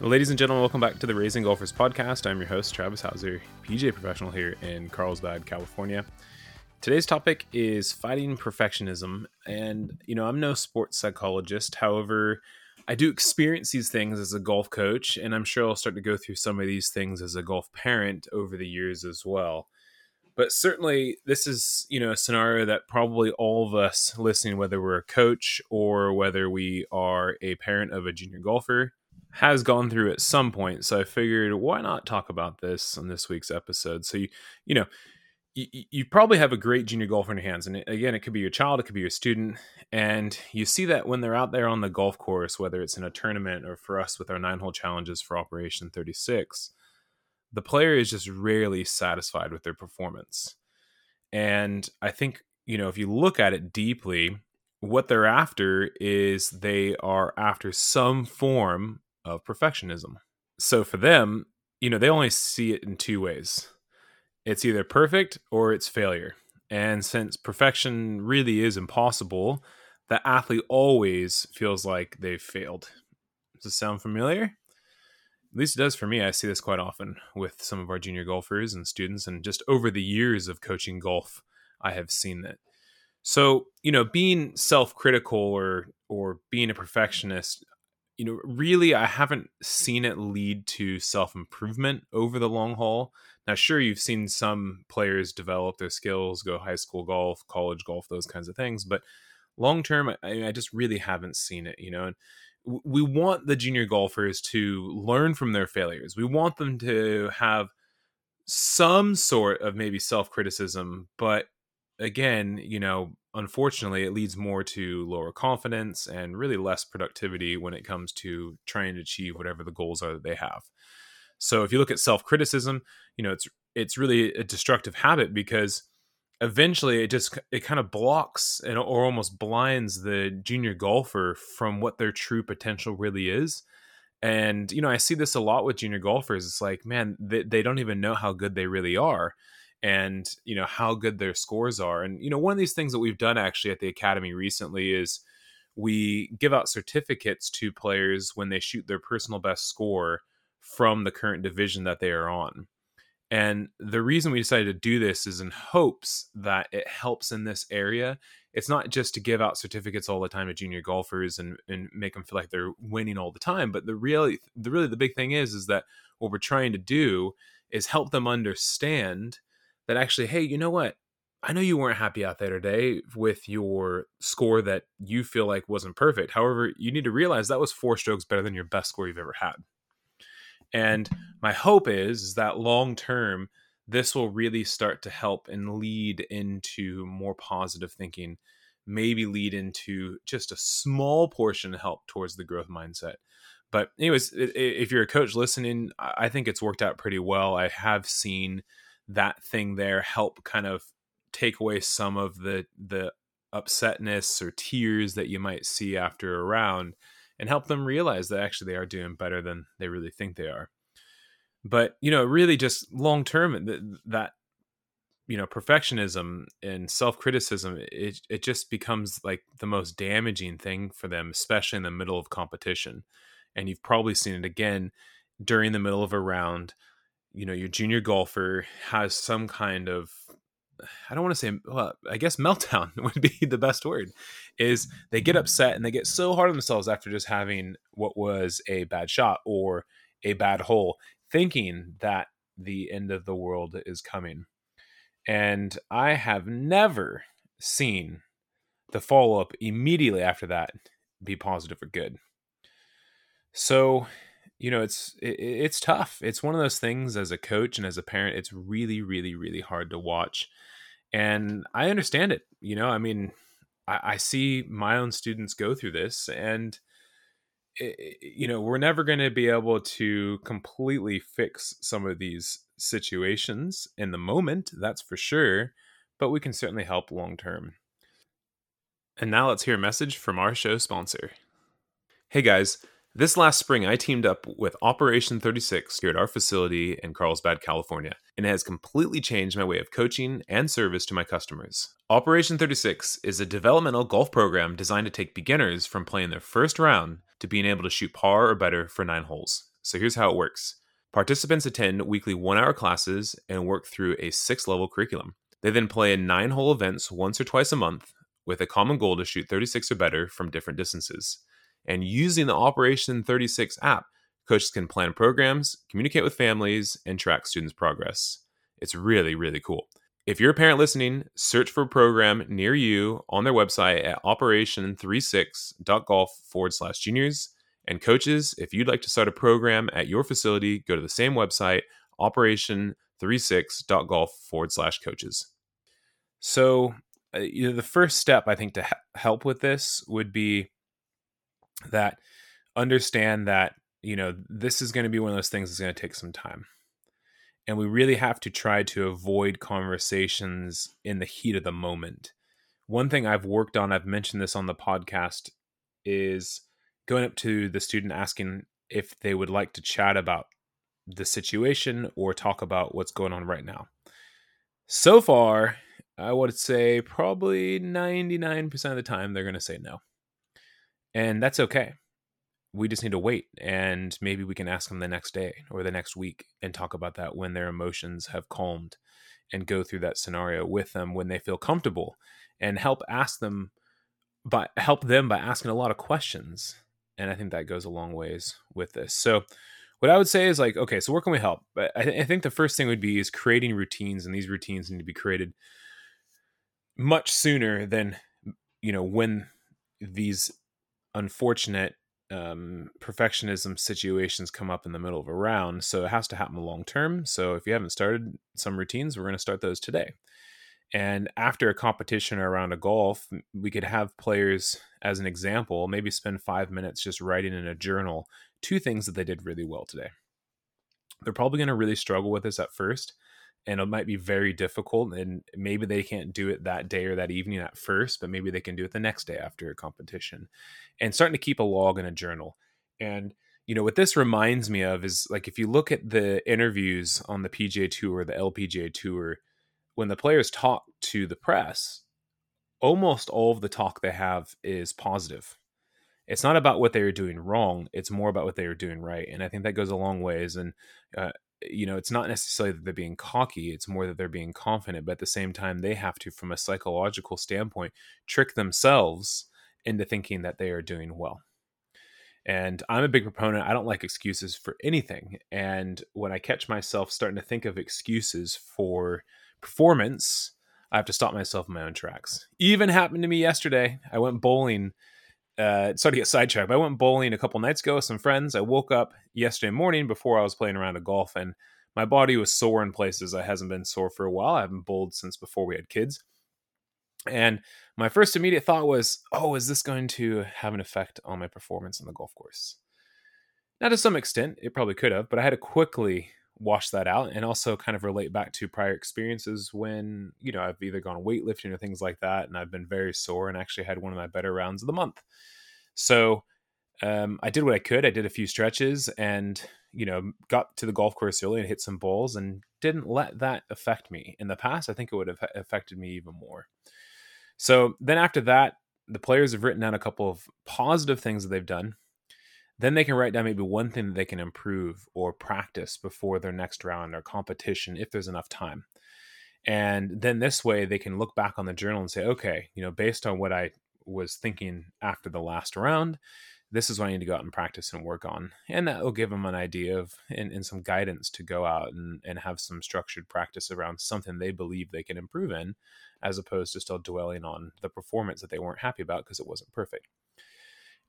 Ladies and gentlemen, welcome back to the Raising Golfers podcast. I'm your host, Travis Hauser, PGA professional here in Carlsbad, California. Today's topic is fighting perfectionism. And, you know, I'm no sports psychologist. However, I do experience these things as a golf coach, and I'm sure I'll start to go through some of these things as a golf parent over the years as well. But certainly, this is, you know, a scenario that probably all of us listening, whether we're a coach or whether we are a parent of a junior golfer, has gone through at some point. So I figured, why not talk about this on this week's episode? So you, you know, you, you probably have a great junior golfer in your hands, and again, it could be your child, it could be your student, and you see that when they're out there on the golf course, whether it's in a tournament or for us with our nine-hole challenges for Operation Thirty Six, the player is just rarely satisfied with their performance, and I think you know if you look at it deeply what they're after is they are after some form of perfectionism. So for them, you know, they only see it in two ways it's either perfect or it's failure. And since perfection really is impossible, the athlete always feels like they've failed. Does this sound familiar? At least it does for me. I see this quite often with some of our junior golfers and students, and just over the years of coaching golf, I have seen that. So, you know, being self-critical or or being a perfectionist, you know, really, I haven't seen it lead to self improvement over the long haul. Now, sure, you've seen some players develop their skills, go high school golf, college golf, those kinds of things, but long term, I, I just really haven't seen it. You know, and we want the junior golfers to learn from their failures. We want them to have some sort of maybe self criticism, but again, you know, unfortunately, it leads more to lower confidence and really less productivity when it comes to trying to achieve whatever the goals are that they have. So if you look at self-criticism, you know, it's it's really a destructive habit because eventually it just it kind of blocks and or almost blinds the junior golfer from what their true potential really is. And you know i see this a lot with junior golfers. It's like man they, they don't even know how good they really are and you know how good their scores are and you know one of these things that we've done actually at the academy recently is we give out certificates to players when they shoot their personal best score from the current division that they are on. And the reason we decided to do this is in hopes that it helps in this area. It's not just to give out certificates all the time to junior golfers and, and make them feel like they're winning all the time but the really the really the big thing is is that what we're trying to do is help them understand that actually, hey, you know what? I know you weren't happy out there today with your score that you feel like wasn't perfect. However, you need to realize that was four strokes better than your best score you've ever had. And my hope is, is that long term, this will really start to help and lead into more positive thinking, maybe lead into just a small portion of help towards the growth mindset. But, anyways, if you're a coach listening, I think it's worked out pretty well. I have seen that thing there help kind of take away some of the the upsetness or tears that you might see after a round and help them realize that actually they are doing better than they really think they are. But you know really just long term that, that you know perfectionism and self-criticism it, it just becomes like the most damaging thing for them especially in the middle of competition. And you've probably seen it again during the middle of a round you know your junior golfer has some kind of I don't want to say well, I guess meltdown would be the best word. Is they get mm-hmm. upset and they get so hard on themselves after just having what was a bad shot or a bad hole, thinking that the end of the world is coming. And I have never seen the follow up immediately after that be positive or good. So you know it's it, it's tough it's one of those things as a coach and as a parent it's really really really hard to watch and i understand it you know i mean i, I see my own students go through this and it, you know we're never going to be able to completely fix some of these situations in the moment, that's for sure, but we can certainly help long term. And now let's hear a message from our show sponsor. Hey guys, this last spring I teamed up with Operation 36 here at our facility in Carlsbad, California, and it has completely changed my way of coaching and service to my customers. Operation 36 is a developmental golf program designed to take beginners from playing their first round to being able to shoot par or better for nine holes. So here's how it works. Participants attend weekly one hour classes and work through a six level curriculum. They then play in nine hole events once or twice a month with a common goal to shoot 36 or better from different distances. And using the Operation 36 app, coaches can plan programs, communicate with families, and track students' progress. It's really, really cool. If you're a parent listening, search for a program near you on their website at operation36.golf forward slash juniors. And coaches, if you'd like to start a program at your facility, go to the same website, operation36.golf forward slash coaches. So, uh, you know, the first step I think to ha- help with this would be that understand that you know this is going to be one of those things that's going to take some time. And we really have to try to avoid conversations in the heat of the moment. One thing i've worked on i've mentioned this on the podcast is going up to the student asking if they would like to chat about the situation or talk about what's going on right now. So far i would say probably 99% of the time they're going to say no and that's okay. We just need to wait and maybe we can ask them the next day or the next week and talk about that when their emotions have calmed and go through that scenario with them when they feel comfortable and help ask them by help them by asking a lot of questions. And I think that goes a long ways with this. So what I would say is like, okay, so where can we help? I, th- I think the first thing would be is creating routines, and these routines need to be created much sooner than you know when these unfortunate um, perfectionism situations come up in the middle of a round. So it has to happen long term. So if you haven't started some routines, we're going to start those today. And after a competition or around a golf, we could have players, as an example, maybe spend five minutes just writing in a journal two things that they did really well today. They're probably going to really struggle with this at first and it might be very difficult and maybe they can't do it that day or that evening at first but maybe they can do it the next day after a competition and starting to keep a log in a journal and you know what this reminds me of is like if you look at the interviews on the PGA tour the LPGA tour when the players talk to the press almost all of the talk they have is positive. It's not about what they are doing wrong it's more about what they are doing right and i think that goes a long ways and uh, you know, it's not necessarily that they're being cocky, it's more that they're being confident, but at the same time, they have to, from a psychological standpoint, trick themselves into thinking that they are doing well. And I'm a big proponent. I don't like excuses for anything. And when I catch myself starting to think of excuses for performance, I have to stop myself in my own tracks. Even happened to me yesterday. I went bowling uh, sorry to get sidetracked, but I went bowling a couple nights ago with some friends. I woke up yesterday morning before I was playing around a golf, and my body was sore in places I hasn't been sore for a while. I haven't bowled since before we had kids. And my first immediate thought was, oh, is this going to have an effect on my performance on the golf course? Now, to some extent, it probably could have, but I had to quickly wash that out and also kind of relate back to prior experiences when, you know, I've either gone weightlifting or things like that, and I've been very sore and actually had one of my better rounds of the month. So um, I did what I could. I did a few stretches and, you know, got to the golf course early and hit some balls and didn't let that affect me. In the past, I think it would have affected me even more. So then after that, the players have written down a couple of positive things that they've done. Then they can write down maybe one thing that they can improve or practice before their next round or competition if there's enough time. And then this way they can look back on the journal and say, okay, you know, based on what I was thinking after the last round, this is what I need to go out and practice and work on. And that will give them an idea of and, and some guidance to go out and, and have some structured practice around something they believe they can improve in, as opposed to still dwelling on the performance that they weren't happy about because it wasn't perfect.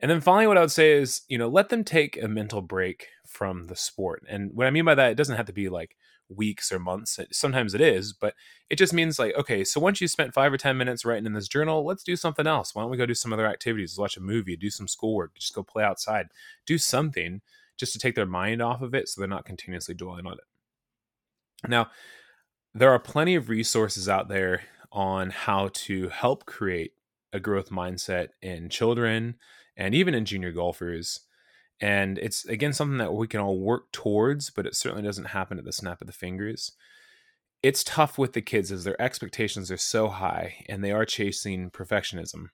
And then finally, what I would say is, you know, let them take a mental break from the sport. And what I mean by that, it doesn't have to be like weeks or months. Sometimes it is, but it just means like, okay, so once you spent five or 10 minutes writing in this journal, let's do something else. Why don't we go do some other activities? Watch a movie, do some schoolwork, just go play outside, do something just to take their mind off of it so they're not continuously dwelling on it. Now, there are plenty of resources out there on how to help create a growth mindset in children and even in junior golfers. And it's again something that we can all work towards, but it certainly doesn't happen at the snap of the fingers. It's tough with the kids as their expectations are so high and they are chasing perfectionism.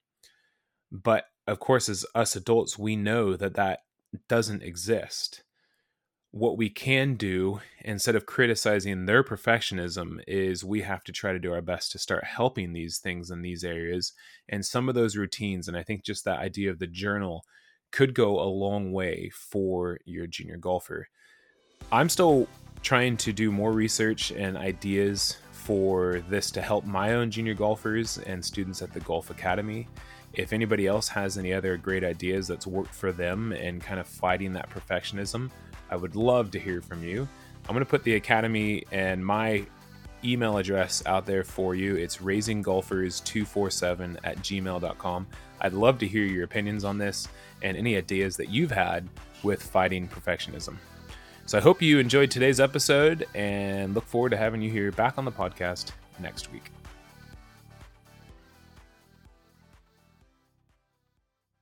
But of course, as us adults, we know that that doesn't exist what we can do instead of criticizing their perfectionism is we have to try to do our best to start helping these things in these areas. And some of those routines and i think just that idea of the journal could go a long way for your junior golfer. I'm still trying to do more research and ideas for this to help my own junior golfers and students at the golf academy. If anybody else has any other great ideas that's worked for them and kind of fighting that perfectionism I would love to hear from you. I'm going to put the Academy and my email address out there for you. It's raisinggolfers247 at gmail.com. I'd love to hear your opinions on this and any ideas that you've had with fighting perfectionism. So I hope you enjoyed today's episode and look forward to having you here back on the podcast next week.